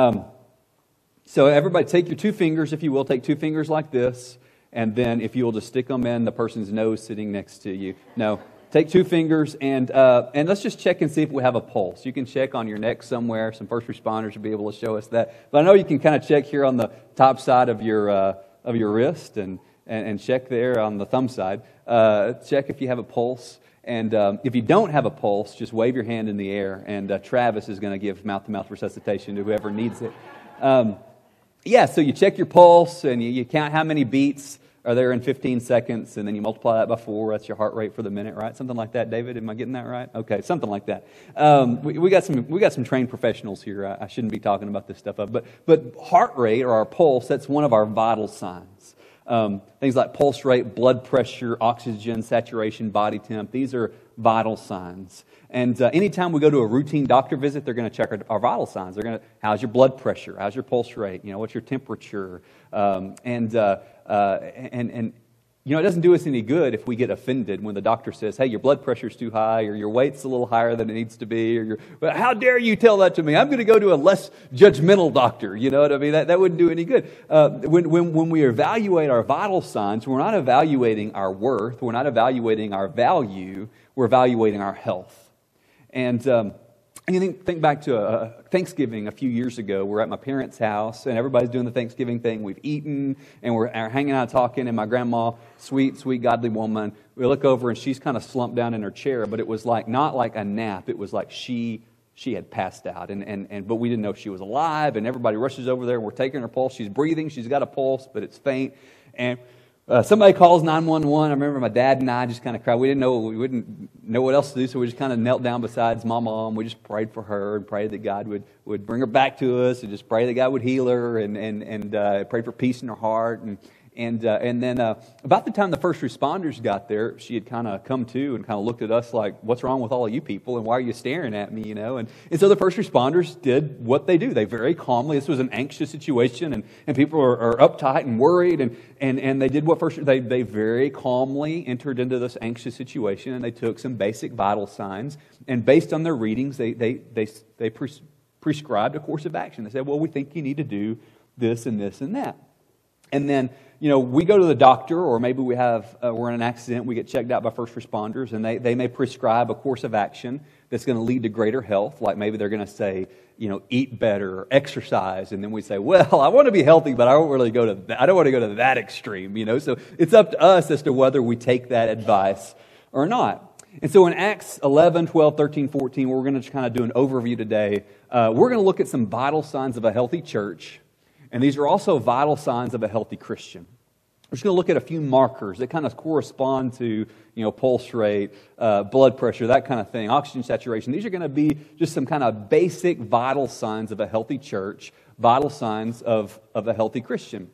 Um, so, everybody, take your two fingers, if you will, take two fingers like this, and then if you will just stick them in the person's nose sitting next to you. No, take two fingers and, uh, and let's just check and see if we have a pulse. You can check on your neck somewhere. Some first responders will be able to show us that. But I know you can kind of check here on the top side of your, uh, of your wrist and, and, and, check there on the thumb side. Uh, check if you have a pulse. And um, if you don't have a pulse, just wave your hand in the air, and uh, Travis is going to give mouth to mouth resuscitation to whoever needs it. Um, yeah, so you check your pulse and you, you count how many beats are there in 15 seconds, and then you multiply that by four. That's your heart rate for the minute, right? Something like that, David. Am I getting that right? Okay, something like that. Um, we, we, got some we got some trained professionals here. I, I, shouldn't be talking about this stuff, but but heart rate or our pulse that's one of our vital signs. Um, things like pulse rate, blood pressure, oxygen saturation, body temp. These are vital signs. And uh, anytime we go to a routine doctor visit, they're going to check our, our, vital signs. They're going to, how's your blood pressure? How's your pulse rate? You know, what's your temperature? Um, and, uh, uh, and, and, you know, it doesn't do us any good if we get offended when the doctor says, hey, your blood pressure's too high, or your weight's a little higher than it needs to be, or well, how dare you tell that to me? I'm going to go to a less judgmental doctor. You know what I mean? That, that wouldn't do any good. Uh, when, when, when we evaluate our vital signs, we're not evaluating our worth, we're not evaluating our value, we're evaluating our health. And, um, and you think, think back to a, Thanksgiving a few years ago. We're at my parents' house, and everybody's doing the Thanksgiving thing. We've eaten, and we're, we're hanging out talking, and my grandma, sweet, sweet, godly woman, we look over, and she's kind of slumped down in her chair, but it was like not like a nap. It was like she she had passed out, and, and, and, but we didn't know she was alive, and everybody rushes over there, and we're taking her pulse. She's breathing, she's got a pulse, but it's faint. And uh, somebody calls 911. I remember my dad and I just kind of cried. We didn't know we wouldn't know what else to do, so we just kind of knelt down beside my mom. We just prayed for her and prayed that God would, would bring her back to us, and just pray that God would heal her, and and and uh, prayed for peace in her heart. And and, uh, and then uh, about the time the first responders got there, she had kind of come to and kind of looked at us like, what's wrong with all of you people? And why are you staring at me, you know? And, and so the first responders did what they do. They very calmly, this was an anxious situation and, and people are, are uptight and worried. And, and, and they did what first, they, they very calmly entered into this anxious situation and they took some basic vital signs. And based on their readings, they, they, they, they pres- prescribed a course of action. They said, well, we think you need to do this and this and that. And then you know, we go to the doctor, or maybe we have, uh, we're in an accident, we get checked out by first responders, and they, they may prescribe a course of action that's going to lead to greater health. Like maybe they're going to say, you know, eat better, exercise, and then we say, well, I want to be healthy, but I don't really go to that, I don't want to go to that extreme, you know. So it's up to us as to whether we take that advice or not. And so in Acts 11, 12, 13, 14, we're going to kind of do an overview today. Uh, we're going to look at some vital signs of a healthy church and these are also vital signs of a healthy Christian. We're just going to look at a few markers that kind of correspond to, you know, pulse rate, uh, blood pressure, that kind of thing, oxygen saturation. These are going to be just some kind of basic vital signs of a healthy church, vital signs of, of a healthy Christian.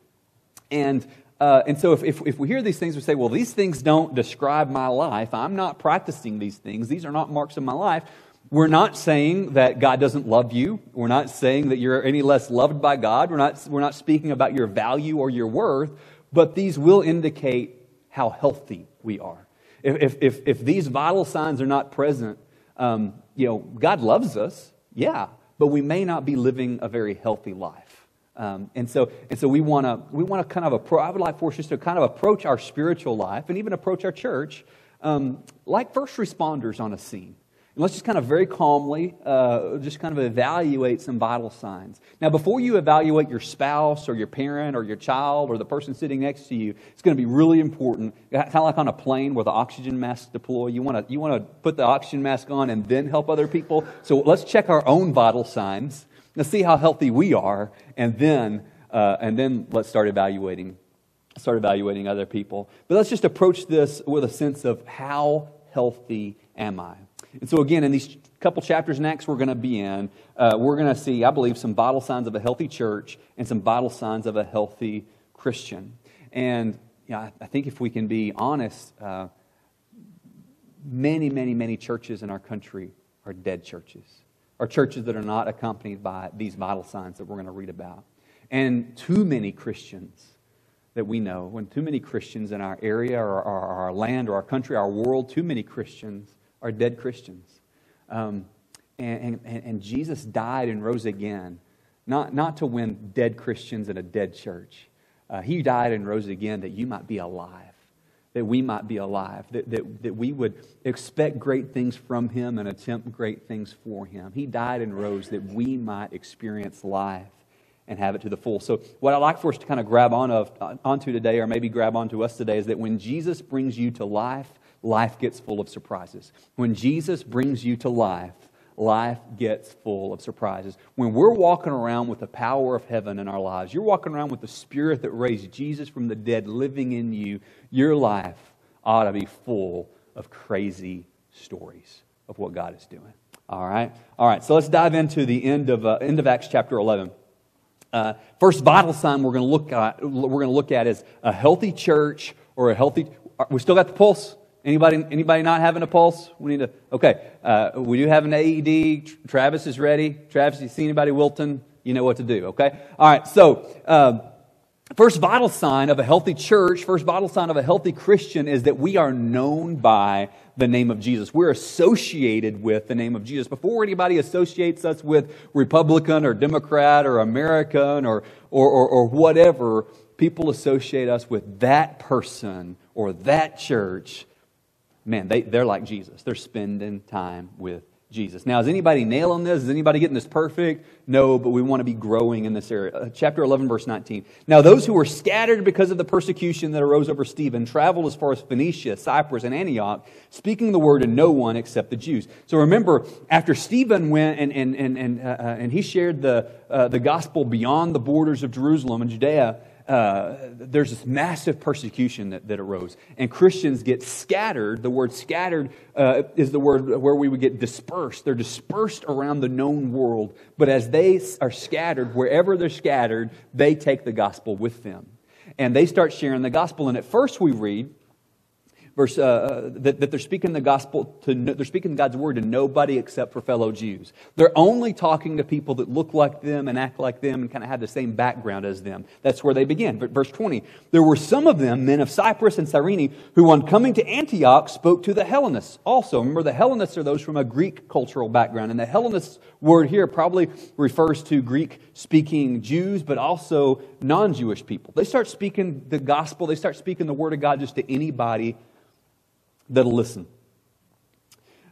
And, uh, and so if, if, if we hear these things, we say, well, these things don't describe my life. I'm not practicing these things. These are not marks of my life. We're not saying that God doesn't love you. We're not saying that you're any less loved by God. We're not, we're not speaking about your value or your worth, but these will indicate how healthy we are. If, if, if these vital signs are not present, um, you know, God loves us, yeah, but we may not be living a very healthy life. Um, and so, and so we want to we want to kind of approach. I would like for us to kind of approach our spiritual life and even approach our church um, like first responders on a scene. And let's just kind of very calmly uh, just kind of evaluate some vital signs. Now, before you evaluate your spouse or your parent or your child or the person sitting next to you, it's going to be really important. Kind of like on a plane where the oxygen masks deploy. You want to you want to put the oxygen mask on and then help other people. So let's check our own vital signs. Let's see how healthy we are, and then uh, and then let's start evaluating start evaluating other people. But let's just approach this with a sense of how healthy am I? And so, again, in these couple chapters next we're going to be in, uh, we're going to see, I believe, some vital signs of a healthy church and some vital signs of a healthy Christian. And you know, I think if we can be honest, uh, many, many, many churches in our country are dead churches, are churches that are not accompanied by these vital signs that we're going to read about. And too many Christians that we know, when too many Christians in our area or our, our land or our country, our world, too many Christians are dead Christians. Um, and, and, and, Jesus died and rose again not, not to win dead Christians in a dead church. Uh, he died and rose again that you might be alive, that we might be alive, that, that, that we would expect great things from him and attempt great things for him. He died and rose that we might experience life and have it to the full. So, what I'd like for us to kind of grab on of, onto today, or maybe grab onto us today, is that when Jesus brings you to life, life gets full of surprises. When Jesus brings you to life, life gets full of surprises. When we're walking around with the power of heaven in our lives, you're walking around with the spirit that raised Jesus from the dead living in you, your life ought to be full of crazy stories of what God is doing. All right? All right, so let's dive into the end of, uh, end of Acts chapter 11. Uh, first vital sign we're going to look at we're going to look at is a healthy church or a healthy. We still got the pulse. Anybody, anybody not having a pulse? We need to, okay. Uh, we do have an AED. Travis is ready. Travis, you see anybody Wilton? You know what to do, okay? All right, so, uh, first vital sign of a healthy church, first vital sign of a healthy Christian is that we are known by the name of Jesus. We're associated with the name of Jesus. Before anybody associates us with Republican or Democrat or American or, or, or, or whatever, people associate us with that person or that church man, they, they're like Jesus. They're spending time with Jesus. Now, is anybody nailing this? Is anybody getting this perfect? No, but we want to be growing in this area. Uh, chapter 11, verse 19. Now, those who were scattered because of the persecution that arose over Stephen traveled as far as Phoenicia, Cyprus, and Antioch, speaking the word to no one except the Jews. So remember, after Stephen went and, and, and, and, uh, uh and he shared the, uh, the gospel beyond the borders of Jerusalem and Judea, uh, there's this massive persecution that, that arose. And Christians get scattered. The word scattered uh, is the word where we would get dispersed. They're dispersed around the known world. But as they are scattered, wherever they're scattered, they take the gospel with them. And they start sharing the gospel. And at first we read verse, uh, uh, that, that they're speaking the gospel to, they're speaking God's word to nobody except for fellow Jews. They're only talking to people that look like them and act like them and kind of have the same background as them. That's where they begin. But verse 20. There were some of them, men of Cyprus and Cyrene, who on coming to Antioch spoke to the Hellenists also. Remember, the Hellenists are those from a Greek cultural background. And the Hellenist word here probably refers to Greek speaking Jews, but also non Jewish people. They start speaking the gospel, they start speaking the word of God just to anybody that'll listen.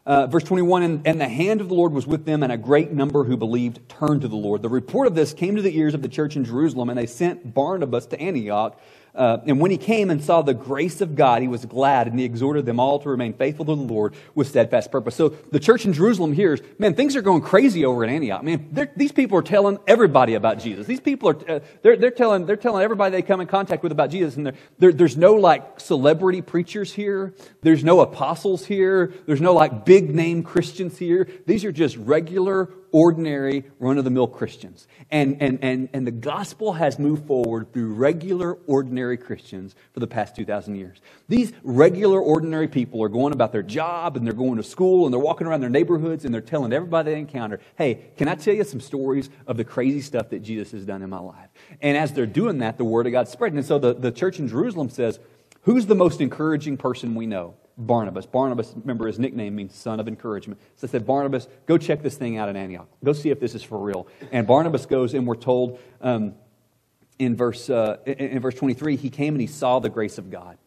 Uh, verse 21 and, and the hand of the Lord was with them, and a great number who believed turned to the Lord. The report of this came to the ears of the church in Jerusalem, and they sent Barnabas to Antioch uh, and when he came and saw the grace of God, he was glad and he exhorted them all to remain faithful to the Lord with steadfast purpose. So the church in Jerusalem hears, man, things are going crazy over in Antioch. Man, these people are telling everybody about Jesus. These people are, uh, they're, they're, telling, they're telling everybody they come in contact with about Jesus. And there's no like celebrity preachers here. There's no apostles here. There's no like big name Christians here. These are just regular, ordinary, run of the mill Christians. And, and, and, and the gospel has moved forward through regular, ordinary Christians for the past 2,000 years. These regular, ordinary people are going about their job and they're going to school and they're walking around their neighborhoods and they're telling everybody they encounter, hey, can I tell you some stories of the crazy stuff that Jesus has done in my life? And as they're doing that, the word of God's spreading. And so the, the church in Jerusalem says, who's the most encouraging person we know? Barnabas. Barnabas, remember his nickname means son of encouragement. So I said, Barnabas, go check this thing out in Antioch. Go see if this is for real. And Barnabas goes, and we're told um, in, verse, uh, in, in verse 23, he came and he saw the grace of God.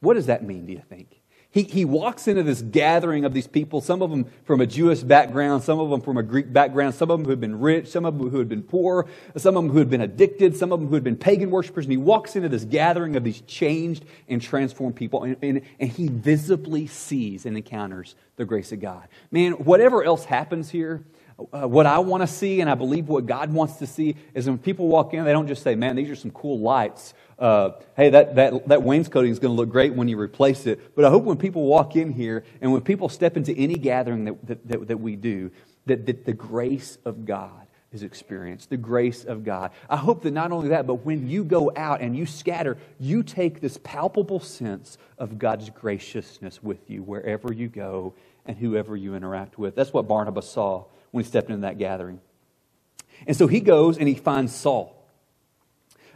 What does that mean, do you think? He, he walks into this gathering of these people, some of them from a Jewish background, some of them from a Greek background, some of them who had been rich, some of them who had been poor, some of them who had been addicted, some of them who had been pagan worshipers. And he walks into this gathering of these changed and transformed people, and, and, and he visibly sees and encounters the grace of God. Man, whatever else happens here, uh, what I want to see, and I believe what God wants to see, is when people walk in, they don't just say, man, these are some cool lights uh, hey, that, that, that wainscoting is going to look great when you replace it. But I hope when people walk in here and when people step into any gathering that, that, that, that we do, that, that the grace of God is experienced, the grace of God. I hope that not only that, but when you go out and you scatter, you take this palpable sense of God's graciousness with you wherever you go and whoever you interact with. That's what Barnabas saw when he stepped into that gathering. And so he goes and he finds Saul.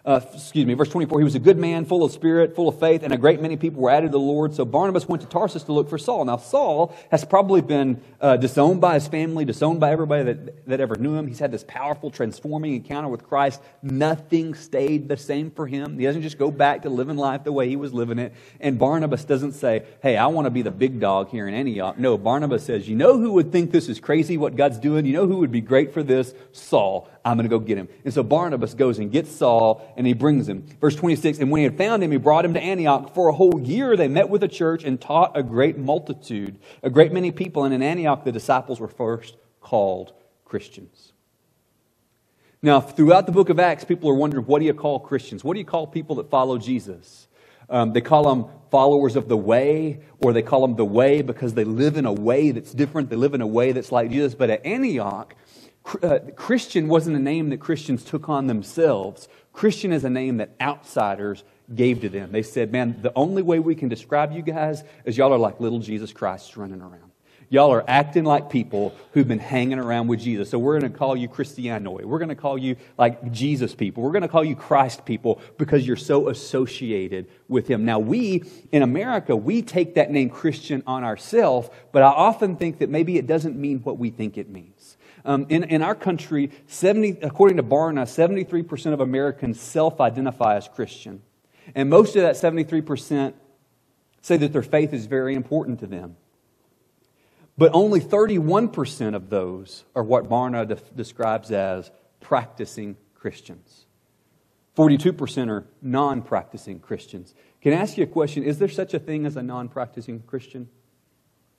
Uh, excuse me, verse 24, he was a good man, full of spirit, full of faith, and a great many people were added to the Lord. So Barnabas went to Tarsus to look for Saul. Now, Saul has probably been uh, disowned by his family, disowned by everybody that, that ever knew him. He's had this powerful, transforming encounter with Christ. Nothing stayed the same for him. He doesn't just go back to living life the way he was living it. And Barnabas doesn't say, hey, I want to be the big dog here in Antioch. No, Barnabas says, you know who would think this is crazy, what God's doing? You know who would be great for this? Saul. I'm going to go get him. And so Barnabas goes and gets Saul and he brings him. Verse 26, and when he had found him, he brought him to Antioch. For a whole year they met with the church and taught a great multitude, a great many people. And in Antioch the disciples were first called Christians. Now, throughout the book of Acts, people are wondering, what do you call Christians? What do you call people that follow Jesus? Um, they call them followers of the way, or they call them the way because they live in a way that's different. They live in a way that's like Jesus. But at Antioch, uh, Christian wasn't a name that Christians took on themselves. Christian is a name that outsiders gave to them. They said, Man, the only way we can describe you guys is y'all are like little Jesus Christ running around. Y'all are acting like people who've been hanging around with Jesus. So we're going to call you Christianoi. We're going to call you like Jesus people. We're going to call you Christ people because you're so associated with him. Now we, in America, we take that name Christian on ourselves, but I often think that maybe it doesn't mean what we think it means. Um, in, in our country, 70, according to Barna, 73% of Americans self identify as Christian. And most of that 73% say that their faith is very important to them. But only 31% of those are what Barna de- describes as practicing Christians. 42% are non practicing Christians. Can I ask you a question? Is there such a thing as a non practicing Christian?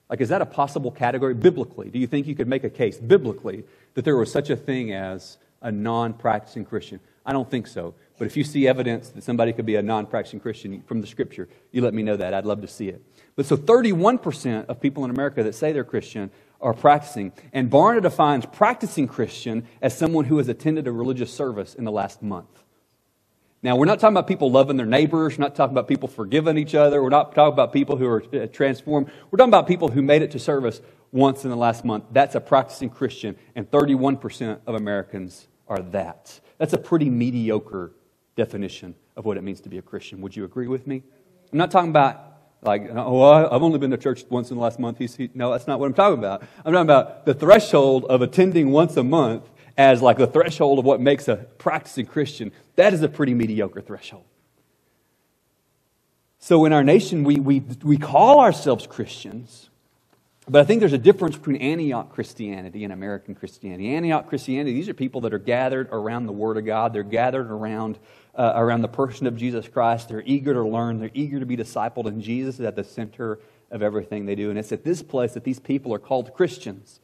Like, is that a possible category biblically? Do you think you could make a case biblically that there was such a thing as a non practicing Christian? I don't think so. But if you see evidence that somebody could be a non practicing Christian from the scripture, you let me know that. I'd love to see it. But so 31% of people in America that say they're Christian are practicing. And Barna defines practicing Christian as someone who has attended a religious service in the last month. Now, we're not talking about people loving their neighbors. We're not talking about people forgiving each other. We're not talking about people who are uh, transformed. We're talking about people who made it to service once in the last month. That's a practicing Christian, and 31% of Americans are that. That's a pretty mediocre definition of what it means to be a Christian. Would you agree with me? I'm not talking about like, oh, I've only been to church once in the last month. He, no, that's not what I'm talking about. I'm talking about the threshold of attending once a month as like the threshold of what makes a practicing Christian, that is a pretty mediocre threshold. So in our nation, we, we, we call ourselves Christians, but I think there's a difference between Antioch Christianity and American Christianity. Antioch Christianity, these are people that are gathered around the Word of God. They're gathered around, uh, around the person of Jesus Christ. They're eager to learn. They're eager to be discipled, and Jesus is at the center of everything they do. And it's at this place that these people are called Christians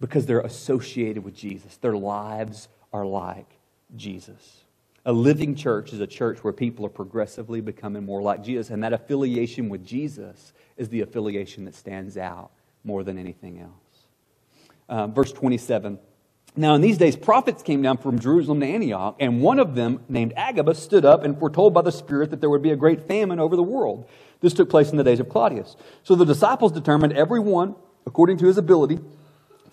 because they're associated with Jesus. Their lives are like Jesus. A living church is a church where people are progressively becoming more like Jesus, and that affiliation with Jesus is the affiliation that stands out more than anything else. Uh, verse 27. Now, in these days, prophets came down from Jerusalem to Antioch, and one of them, named Agabus, stood up and foretold by the Spirit that there would be a great famine over the world. This took place in the days of Claudius. So the disciples determined every one, according to his ability,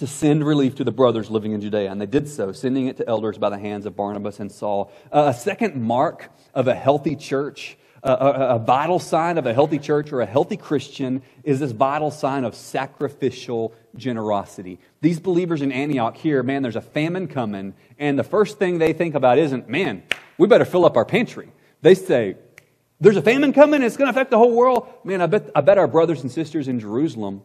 to send relief to the brothers living in Judea. And they did so, sending it to elders by the hands of Barnabas and Saul. Uh, a second mark of a healthy church, uh, a, a, vital sign of a healthy church or a healthy Christian, is this vital sign of sacrificial generosity. These believers in Antioch here, man, there's a famine coming. And the first thing they think about isn't, man, we better fill up our pantry. They say, there's a famine coming, it's going to affect the whole world. Man, I bet, I bet our brothers and sisters in Jerusalem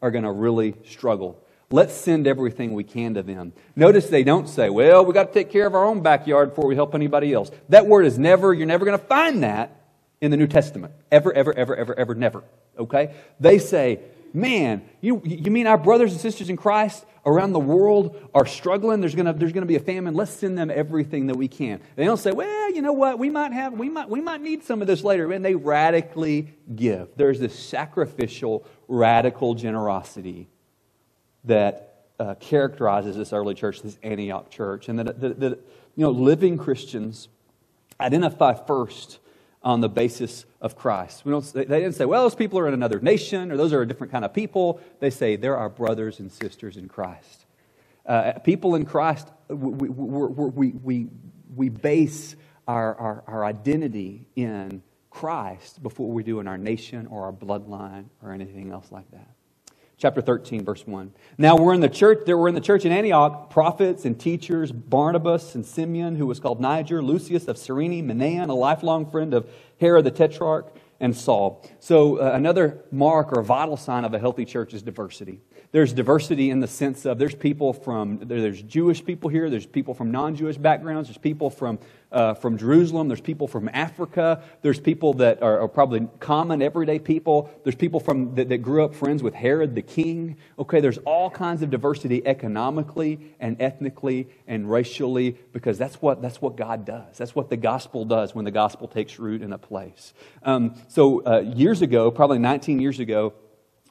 are going to really struggle. Let's send everything we can to them. Notice they don't say, well, we got to take care of our own backyard before we help anybody else. That word is never, you're never going to find that in the New Testament. Ever, ever, ever, ever, ever, never. Okay? They say, man, you, you mean our brothers and sisters in Christ around the world are struggling? There's to, there's to be a famine. Let's send them everything that we can. They don't say, well, you know what? We might have, we might, we might need some of this later. And they radically give. There's this sacrificial, radical generosity that uh, characterizes this early church, this Antioch church, and that, that, that you know, living Christians identify first on the basis of Christ. We don't, they didn't say, well, those people are in another nation or those are a different kind of people. They say, they're our brothers and sisters in Christ. Uh, people in Christ, we, we, we, we, base our, our, our identity in Christ before we do in our nation or our bloodline or anything else like that chapter 13 verse 1 now we're in the church there were in the church in antioch prophets and teachers barnabas and simeon who was called niger lucius of cyrene manaen a lifelong friend of herod the tetrarch and saul. So uh, another mark or vital sign of a healthy church is diversity. There's diversity in the sense of there's people from there's jewish people here there's people from non-jewish backgrounds there's people from uh, from jerusalem. There's people from africa. There's people that are, are probably common everyday people. There's people from that, that, grew up friends with herod the king. Okay there's all kinds of diversity economically and ethnically and racially because that's what that's what god does. That's what the gospel does when the gospel takes root in a place. Um, so uh, years ago probably 19 years ago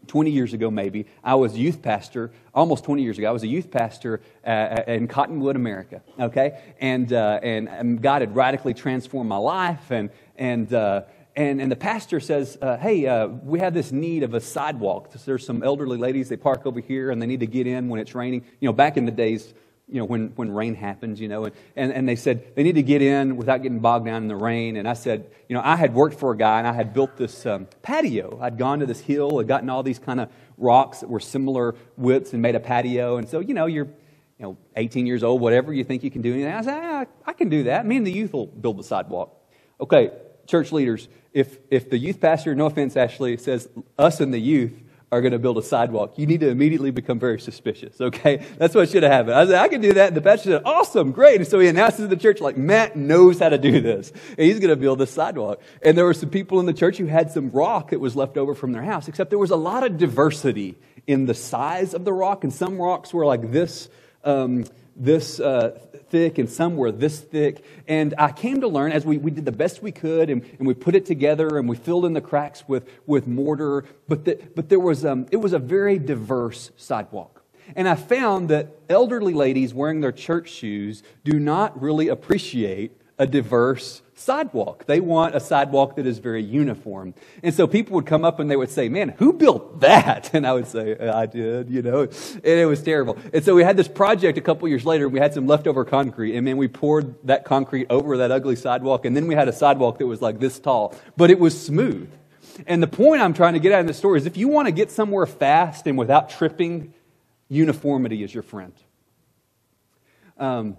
20 years ago, maybe, I was youth pastor, almost 20 years ago, I was a youth pastor uh, uh, in Cottonwood, America, okay? And, uh, and, and, God had radically transformed my life, and, and, uh, and, and the pastor says, uh, Hey, uh, we have this need of a sidewalk. There's some elderly ladies, they park over here, and they need to get in when it's raining. You know, back in the days, you know, when, when rain happens, you know, and, and, and they said they need to get in without getting bogged down in the rain. And I said, you know, I had worked for a guy and I had built this um, patio. I'd gone to this hill, I'd gotten all these kind of rocks that were similar widths and made a patio. And so, you know, you're, you know, 18 years old, whatever, you think you can do anything. I said, ah, I can do that. Me and the youth will build the sidewalk. Okay, church leaders, if, if the youth pastor, no offense, Ashley, says us and the youth, are going to build a sidewalk, you need to immediately become very suspicious, okay? That's what should have happened. I said, I can do that. And the pastor said, awesome, great. And so he announces to the church, like, Matt knows how to do this. And he's going to build a sidewalk. And there were some people in the church who had some rock that was left over from their house, except there was a lot of diversity in the size of the rock. And some rocks were like this, um, this uh, thick and some were this thick. And I came to learn as we, we did the best we could and, and we put it together and we filled in the cracks with, with mortar. But, the, but there was, um, it was a very diverse sidewalk. And I found that elderly ladies wearing their church shoes do not really appreciate a diverse sidewalk. They want a sidewalk that is very uniform. And so people would come up and they would say, Man, who built that? And I would say, I did, you know, and it was terrible. And so we had this project a couple years later. And we had some leftover concrete, and man, we poured that concrete over that ugly sidewalk, and then we had a sidewalk that was like this tall, but it was smooth. And the point I'm trying to get at in this story is if you want to get somewhere fast and without tripping, uniformity is your friend. Um,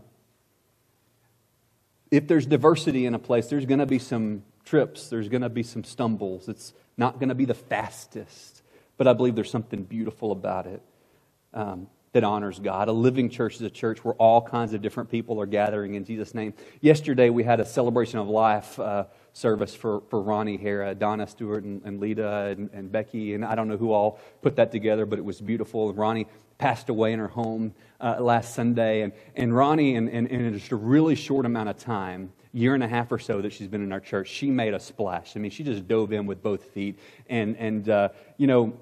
if there's diversity in a place, there's going to be some trips, there's going to be some stumbles. It's not going to be the fastest, but I believe there's something beautiful about it um, that honors God. A living church is a church where all kinds of different people are gathering in Jesus' name. Yesterday, we had a celebration of life. Uh, service for, for Ronnie here, Donna Stewart and, and Lita and, and, Becky, and I don't know who all put that together, but it was beautiful. And Ronnie passed away in her home uh, last Sunday, and, and Ronnie, in, in, in just a really short amount of time, year and a half or so that she's been in our church, she made a splash. I mean, she just dove in with both feet, and and uh, you know,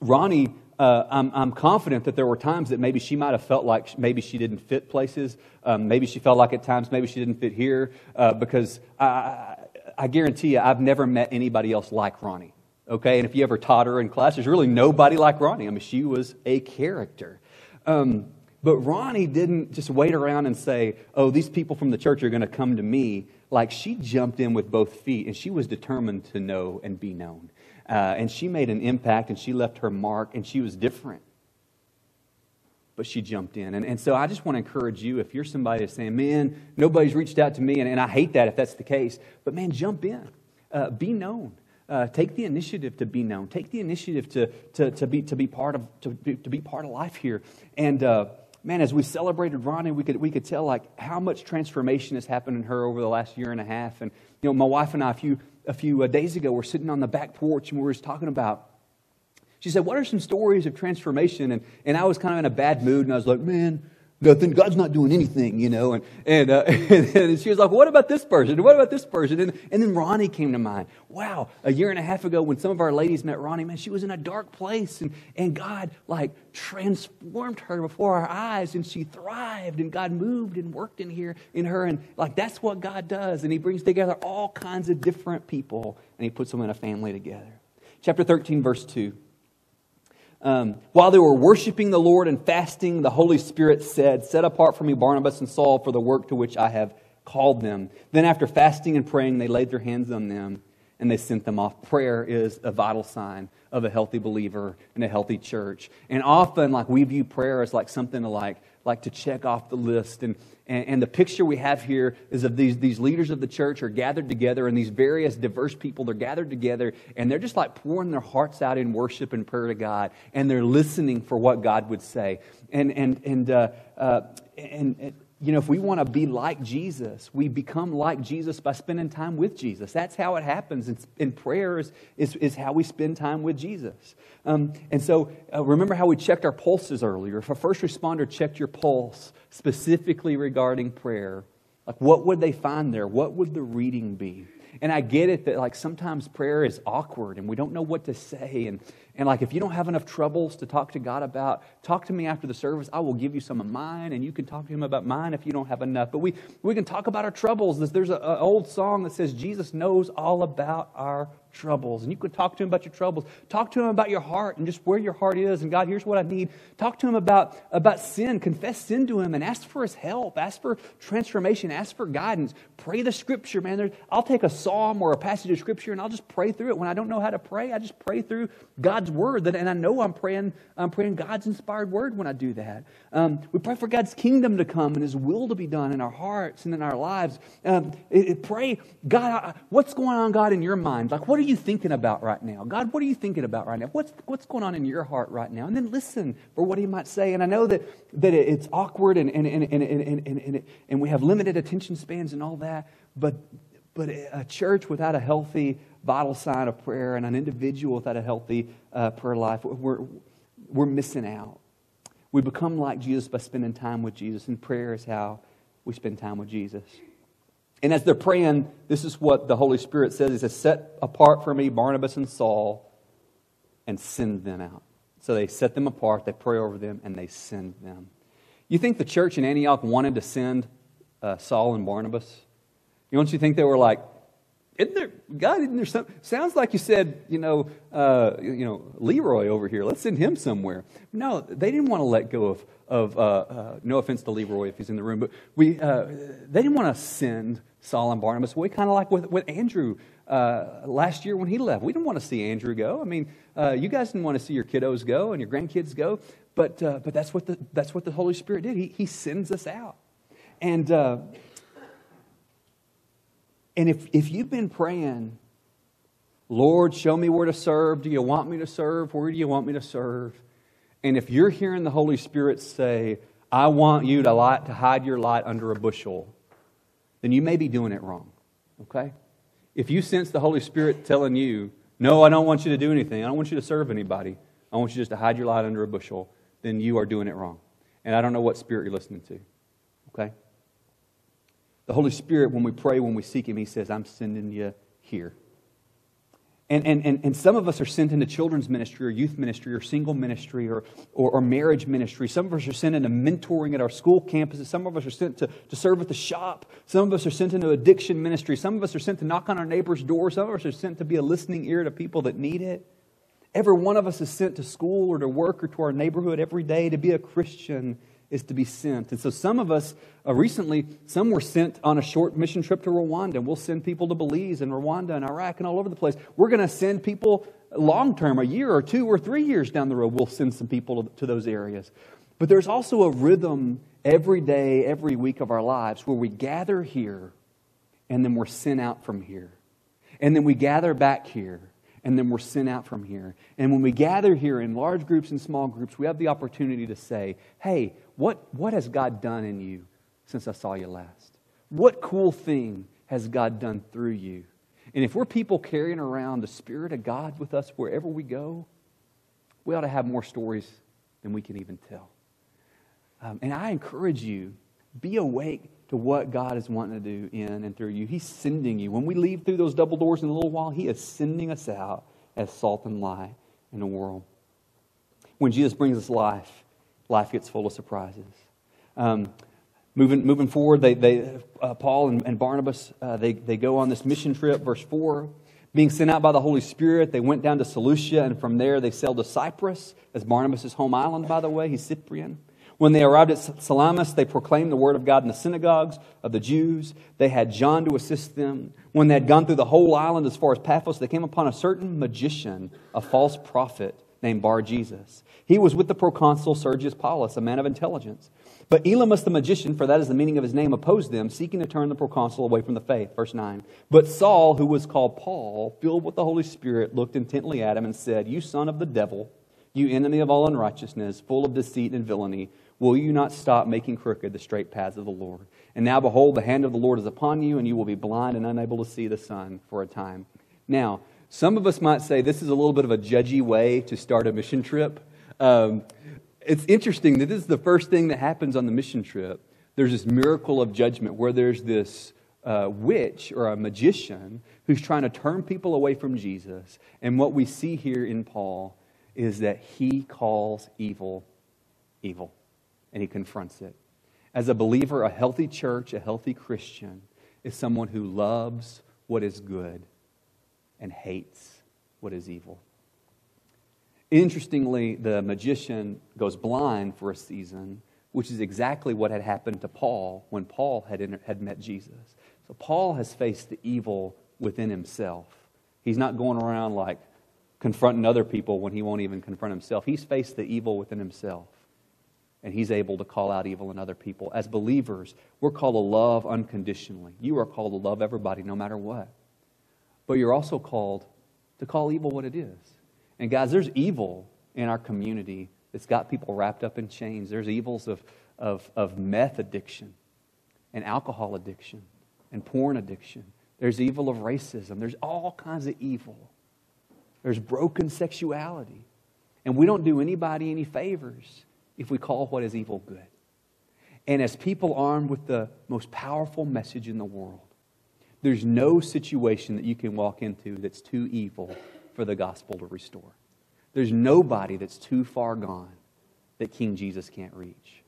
Ronnie. Uh, I'm, I'm, confident that there were times that maybe she might have felt like maybe she didn't fit places. Um, maybe she felt like at times maybe she didn't fit here uh, because I, I guarantee you, I've never met anybody else like Ronnie. Okay, and if you ever taught her in class, there's really nobody like Ronnie. I mean, she was a character. Um, but Ronnie didn't just wait around and say, Oh, these people from the church are going to come to me. Like, she jumped in with both feet and she was determined to know and be known. Uh, and she made an impact and she left her mark and she was different but she jumped in. And, and so I just want to encourage you if you're somebody that's saying, man, nobody's reached out to me, and, and I hate that if that's the case, but man, jump in, uh, be known. Uh, take the initiative to be known. Take the initiative to, to, to, be, to, be, part of, to, be, to be part of life here. And uh, man, as we celebrated Ronnie, we could, we could tell like how much transformation has happened in her over the last year and a half. And you know, my wife and I, a few, a few uh, days ago, were sitting on the back porch and we were just talking about she said, What are some stories of transformation? And, and I was kind of in a bad mood, and I was like, Man, nothing. God's not doing anything, you know. And, and, uh, and she was like, What about this person? What about this person? And, and then Ronnie came to mind. Wow, a year and a half ago, when some of our ladies met Ronnie, man, she was in a dark place, and, and God, like, transformed her before our eyes, and she thrived, and God moved and worked in here in her. And, like, that's what God does. And He brings together all kinds of different people, and He puts them in a family together. Chapter 13, verse 2. Um, while they were worshiping the Lord and fasting, the Holy Spirit said, Set apart for me Barnabas and Saul for the work to which I have called them. Then, after fasting and praying, they laid their hands on them and they sent them off. Prayer is a vital sign of a healthy believer and a healthy church. And often, like, we view prayer as like something to like, like to check off the list. And, and, and, the picture we have here is of these, these leaders of the church are gathered together, and these various diverse people, they're gathered together, and they're just like pouring their hearts out in worship and prayer to God, and they're listening for what God would say. And, and, and, uh, uh, and, and you know, if we want to be like Jesus, we become like Jesus by spending time with Jesus. That's how it happens. And, and prayer is, is, is, how we spend time with Jesus. Um, and so, uh, remember how we checked our pulses earlier. If a first responder checked your pulse specifically regarding prayer, like what would they find there? What would the reading be? And I get it that like sometimes prayer is awkward and we don't know what to say. And, and like if you don't have enough troubles to talk to God about, talk to me after the service. I will give you some of mine and you can talk to him about mine if you don't have enough. But we, we can talk about our troubles. There's an old song that says Jesus knows all about our troubles. And you can talk to him about your troubles. Talk to him about your heart and just where your heart is. And God, here's what I need. Talk to him about, about sin. Confess sin to him and ask for his help. Ask for transformation. Ask for guidance. Pray the scripture, man. I'll take a psalm or a passage of scripture and I'll just pray through it. When I don't know how to pray, I just pray through God's word. And I know I'm praying, I'm praying God's inspired word when I do that. Um, we pray for God's kingdom to come and his will to be done in our hearts and in our lives. Um, it, it, pray, God, what's going on, God, in your mind? Like, what are you thinking about right now? God, what are you thinking about right now? What's, what's going on in your heart right now? And then listen for what he might say. And I know that, that it's awkward and, and, and, and, and, and, and, and we have limited attention spans and all that, but, but a church without a healthy, vital sign of prayer and an individual without a healthy uh, prayer life, we're, we're missing out. We become like Jesus by spending time with Jesus, and prayer is how we spend time with Jesus. And as they're praying, this is what the Holy Spirit says. He says, Set apart for me Barnabas and Saul and send them out. So they set them apart, they pray over them, and they send them. You think the church in Antioch wanted to send uh, Saul and Barnabas? You don't you think they were like, isn't there, God, isn't there some, sounds like you said, you know, uh, you know, Leroy over here, let's send him somewhere. No, they didn't want to let go of, of uh, uh, no offense to Leroy if he's in the room, but we, uh, they didn't want to send Saul and Barnabas We kind of like with, with Andrew uh, last year when he left. We didn't want to see Andrew go. I mean, uh, you guys didn't want to see your kiddos go and your grandkids go, but, but that's, what the, that's what the Holy Spirit did. He, he sends us out. And, and if, if you've been praying, Lord, show me where to serve. Do you want me to serve? Where do you want me to serve? And if you're hearing the Holy Spirit say, I want you to, light, to hide your light under a bushel, then you may be doing it wrong. Okay? If you sense the Holy Spirit telling you, no, I don't want you to do anything, I don't want you to serve anybody, I want you just to hide your light under a bushel, then you are doing it wrong. And I don't know what spirit you're listening to. Okay? The Holy Spirit, when we pray, when we seek Him, He says, I'm sending you here. And, and, and, and some of us are sent into children's ministry or youth ministry or single ministry or, or, or, marriage ministry. Some of us are sent into mentoring at our school campuses. Some of us are sent to, to serve at the shop. Some of us are sent into addiction ministry. Some of us are sent to knock on our neighbor's door. Some of us are sent to be a listening ear to people that need it. Every one of us is sent to school or to work or to our neighborhood every day to be a Christian is to be sent. And so some of us uh, recently, some were sent on a short mission trip to Rwanda. We'll send people to Belize and Rwanda and Iraq and all over the place. We're going to send people long term, a year or two or three years down the road, we'll send some people to those areas. But there's also a rhythm every day, every week of our lives where we gather here and then we're sent out from here. And then we gather back here and then we're sent out from here. And when we gather here in large groups and small groups, we have the opportunity to say, hey, what, what has God done in you since I saw you last? What cool thing has God done through you? And if we're people carrying around the Spirit of God with us wherever we go, we ought to have more stories than we can even tell. Um, and I encourage you, be awake to what God is wanting to do in and through you. He's sending you. When we leave through those double doors in a little while, He is sending us out as salt and light in the world. When Jesus brings us life, life gets full of surprises. Um, moving, moving forward, they, they, uh, Paul and, and Barnabas, uh, they, they go on this mission trip. Verse 4 Being sent out by the Holy Spirit, they went down to Seleucia, and from there they sailed to Cyprus. As Barnabas' home island, by the way. He's Cyprian. When they arrived at Salamis, they proclaimed the word of God in the synagogues of the Jews. They had John to assist them. When they had gone through the whole island as far as Paphos, they came upon a certain magician, a false prophet named Bar Jesus. He was with the proconsul Sergius Paulus, a man of intelligence. But Elymas the magician, for that is the meaning of his name, opposed them, seeking to turn the proconsul away from the faith. Verse 9. But Saul, who was called Paul, filled with the Holy Spirit, looked intently at him and said, You son of the devil, you enemy of all unrighteousness, full of deceit and villainy, will you not stop making crooked the straight paths of the Lord? And now behold, the hand of the Lord is upon you, and you will be blind and unable to see the sun for a time. Now, some of us might say this is a little bit of a judgy way to start a mission trip. Um, it's interesting that this is the first thing that happens on the mission trip. There's this miracle of judgment where there's this uh, witch or a magician who's trying to turn people away from Jesus. And what we see here in Paul is that he calls evil evil and he confronts it. As a believer, a healthy church, a healthy Christian, is someone who loves what is good and hates what is evil. Interestingly, the magician goes blind for a season, which is exactly what had happened to Paul when Paul had, had met Jesus. So Paul has faced the evil within himself. He's not going around like confronting other people when he won't even confront himself. He's faced the evil within himself, and he's able to call out evil in other people. As believers, we're called to love unconditionally. You are called to love everybody no matter what. But you're also called to call evil what it is. And guys, there's evil in our community that's got people wrapped up in chains. There's evils of, of, of meth addiction and alcohol addiction and porn addiction. There's evil of racism. There's all kinds of evil. There's broken sexuality. And we don't do anybody any favors if we call what is evil good. And as people armed with the most powerful message in the world, there's no situation that you can walk into that's too evil for the gospel to restore. There's nobody that's too far gone that King Jesus can't reach.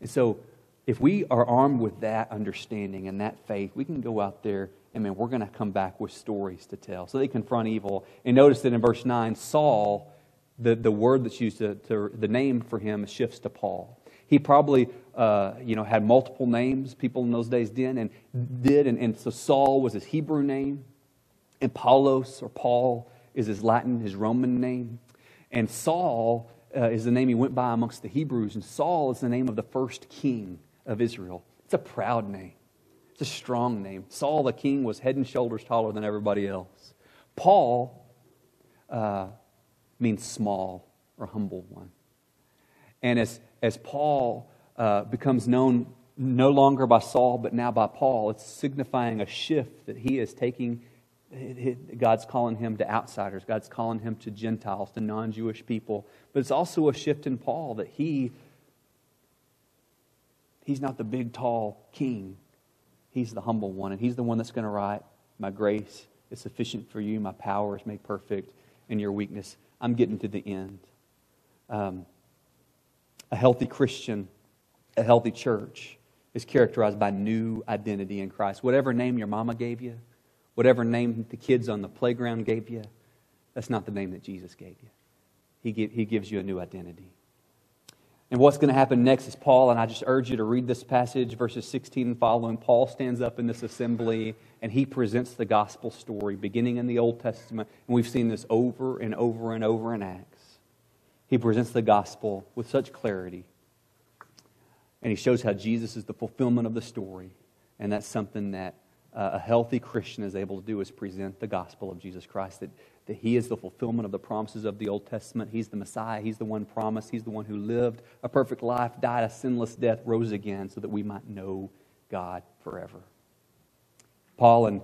And so, if we are armed with that understanding and that faith, we can go out there and man, we're going to come back with stories to tell. So they confront evil. And notice that in verse 9, Saul, the, the word that's used to, to the name for him shifts to Paul. He probably, uh, you know, had multiple names. People in those days did, and did, and, and so Saul was his Hebrew name, and Paulos or Paul is his Latin, his Roman name. And Saul uh, is the name he went by amongst the Hebrews. And Saul is the name of the first king of Israel. It's a proud name, it's a strong name. Saul, the king, was head and shoulders taller than everybody else. Paul uh, means small or humble one. And as, as Paul uh, becomes known no longer by Saul, but now by Paul, it's signifying a shift that he is taking God's calling him to outsiders. God's calling him to Gentiles, to non Jewish people. But it's also a shift in Paul that he, he's not the big, tall king. He's the humble one. And he's the one that's going to write, My grace is sufficient for you. My power is made perfect in your weakness. I'm getting to the end. Um, a healthy Christian, a healthy church is characterized by new identity in Christ. Whatever name your mama gave you, Whatever name the kids on the playground gave you, that's not the name that Jesus gave you. He, give, he gives you a new identity. And what's going to happen next is Paul, and I just urge you to read this passage, verses 16 and following. Paul stands up in this assembly and he presents the gospel story beginning in the Old Testament. And we've seen this over and over and over in Acts. He presents the gospel with such clarity. And he shows how Jesus is the fulfillment of the story. And that's something that uh, a healthy Christian is able to do is present the gospel of Jesus Christ, that, that He is the fulfillment of the promises of the Old Testament. He's the Messiah. He's the one promised. He's the one who lived a perfect life, died a sinless death, rose again, so that we might know God forever. Paul and,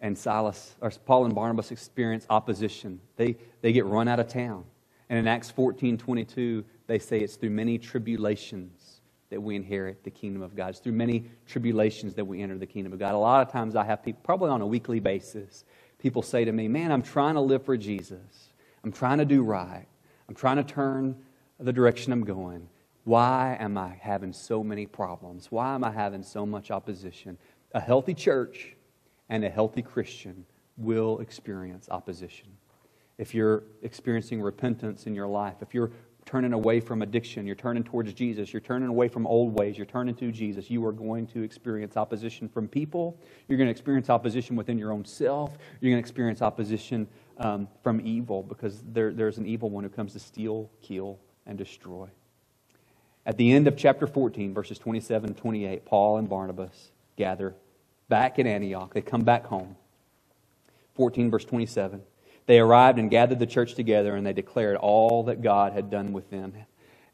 and Silas, or Paul and Barnabas experience opposition. They, they get run out of town. And in Acts 14 22, they say it's through many tribulations that we inherit the kingdom of God. It's through many tribulations that we enter the kingdom of God. A lot of times I have people, probably on a weekly basis, people say to me, Man, I'm trying to live for Jesus. I'm trying to do right. I'm trying to turn the direction I'm going. Why am I having so many problems? Why am I having so much opposition? A healthy church and a healthy Christian will experience opposition. If you're experiencing repentance in your life, if you're turning away from addiction, you're turning towards Jesus, you're turning away from old ways, you're turning to Jesus, you are going to experience opposition from people. You're going to experience opposition within your own self. You're going to experience opposition um, from evil because there, there's an evil one who comes to steal, kill, and destroy. At the end of chapter 14, verses 27 and 28, Paul and Barnabas gather back in Antioch. They come back home. 14, verse 27. They arrived and gathered the church together, and they declared all that God had done with them.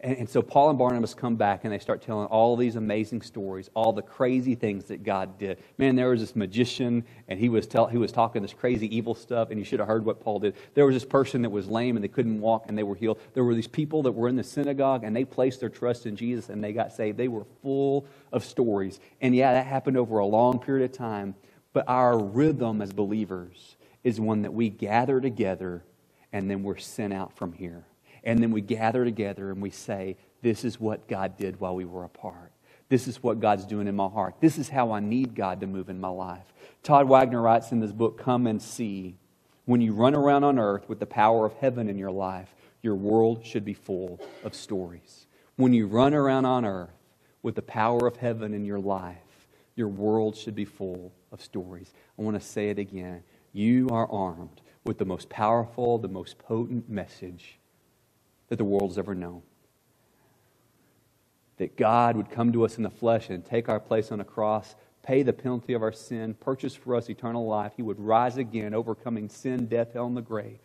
And, and, so Paul and Barnabas come back and they start telling all these amazing stories, all the crazy things that God did. Man, there was this magician, and he was, tell, he was talking this crazy evil stuff, and you should have heard what Paul did. There was this person that was lame and they couldn't walk, and they were healed. There were these people that were in the synagogue, and they placed their trust in Jesus, and they got saved. They were full of stories. And yeah, that happened over a long period of time. But our rhythm as believers is one that we gather together and then we're sent out from here. And then we gather together and we say, This is what God did while we were apart. This is what God's doing in my heart. This is how I need God to move in my life. Todd Wagner writes in this book, Come and See. When you run around on earth with the power of heaven in your life, your world should be full of stories. When you run around on earth with the power of heaven in your life, your world should be full of stories. I want to say it again. You are armed with the most powerful, the most potent message that the world's ever known. That God would come to us in the flesh and take our place on a cross, pay the penalty of our sin, purchase for us eternal life. He would rise again, overcoming sin, death, hell, and the grave.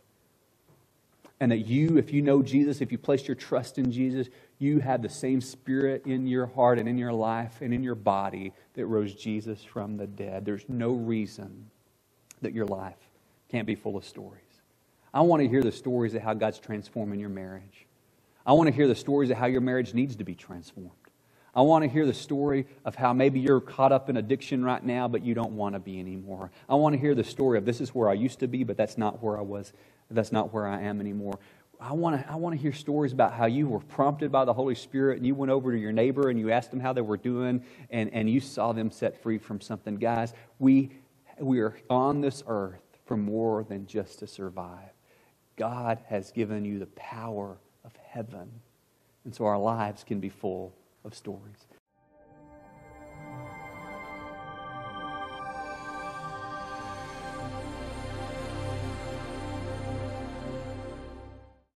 And that you, if you know Jesus, if you place your trust in Jesus, you have the same spirit in your heart and in your life and in your body that rose Jesus from the dead. There's no reason that your life can't be full of stories. I want to hear the stories of how God's transforming your marriage. I want to hear the stories of how your marriage needs to be transformed. I want to hear the story of how maybe you're caught up in addiction right now, but you don't want to be anymore. I want to hear the story of this is where I used to be, but that's not where I was. That's not where I am anymore. I want to, I want to hear stories about how you were prompted by the Holy Spirit and you went over to your neighbor and you asked them how they were doing and, and you saw them set free from something. Guys, we we are on this earth for more than just to survive. God has given you the power of heaven. And so our lives can be full of stories.